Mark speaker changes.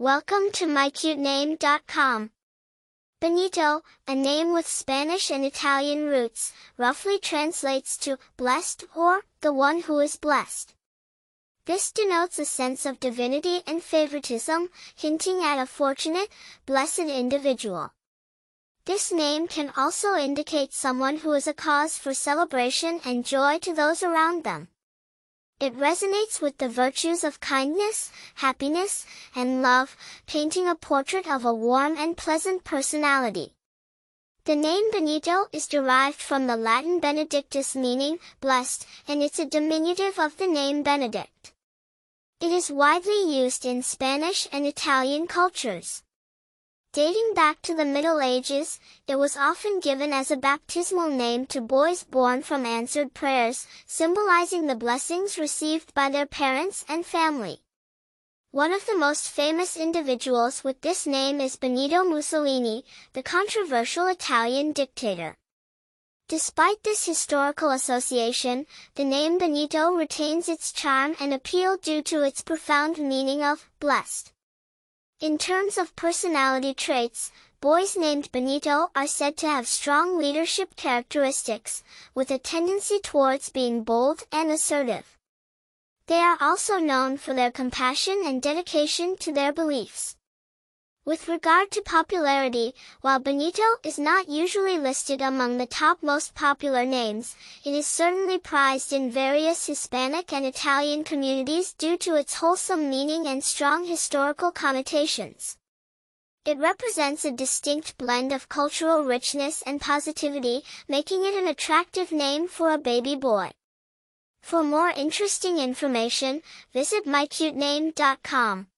Speaker 1: Welcome to mycutename.com. Benito, a name with Spanish and Italian roots, roughly translates to blessed or the one who is blessed. This denotes a sense of divinity and favoritism, hinting at a fortunate, blessed individual. This name can also indicate someone who is a cause for celebration and joy to those around them. It resonates with the virtues of kindness, happiness, and love, painting a portrait of a warm and pleasant personality. The name Benito is derived from the Latin benedictus meaning blessed, and it's a diminutive of the name Benedict. It is widely used in Spanish and Italian cultures. Dating back to the Middle Ages, it was often given as a baptismal name to boys born from answered prayers, symbolizing the blessings received by their parents and family. One of the most famous individuals with this name is Benito Mussolini, the controversial Italian dictator. Despite this historical association, the name Benito retains its charm and appeal due to its profound meaning of blessed. In terms of personality traits, boys named Benito are said to have strong leadership characteristics, with a tendency towards being bold and assertive. They are also known for their compassion and dedication to their beliefs. With regard to popularity, while Benito is not usually listed among the top most popular names, it is certainly prized in various Hispanic and Italian communities due to its wholesome meaning and strong historical connotations. It represents a distinct blend of cultural richness and positivity, making it an attractive name for a baby boy. For more interesting information, visit mycutename.com.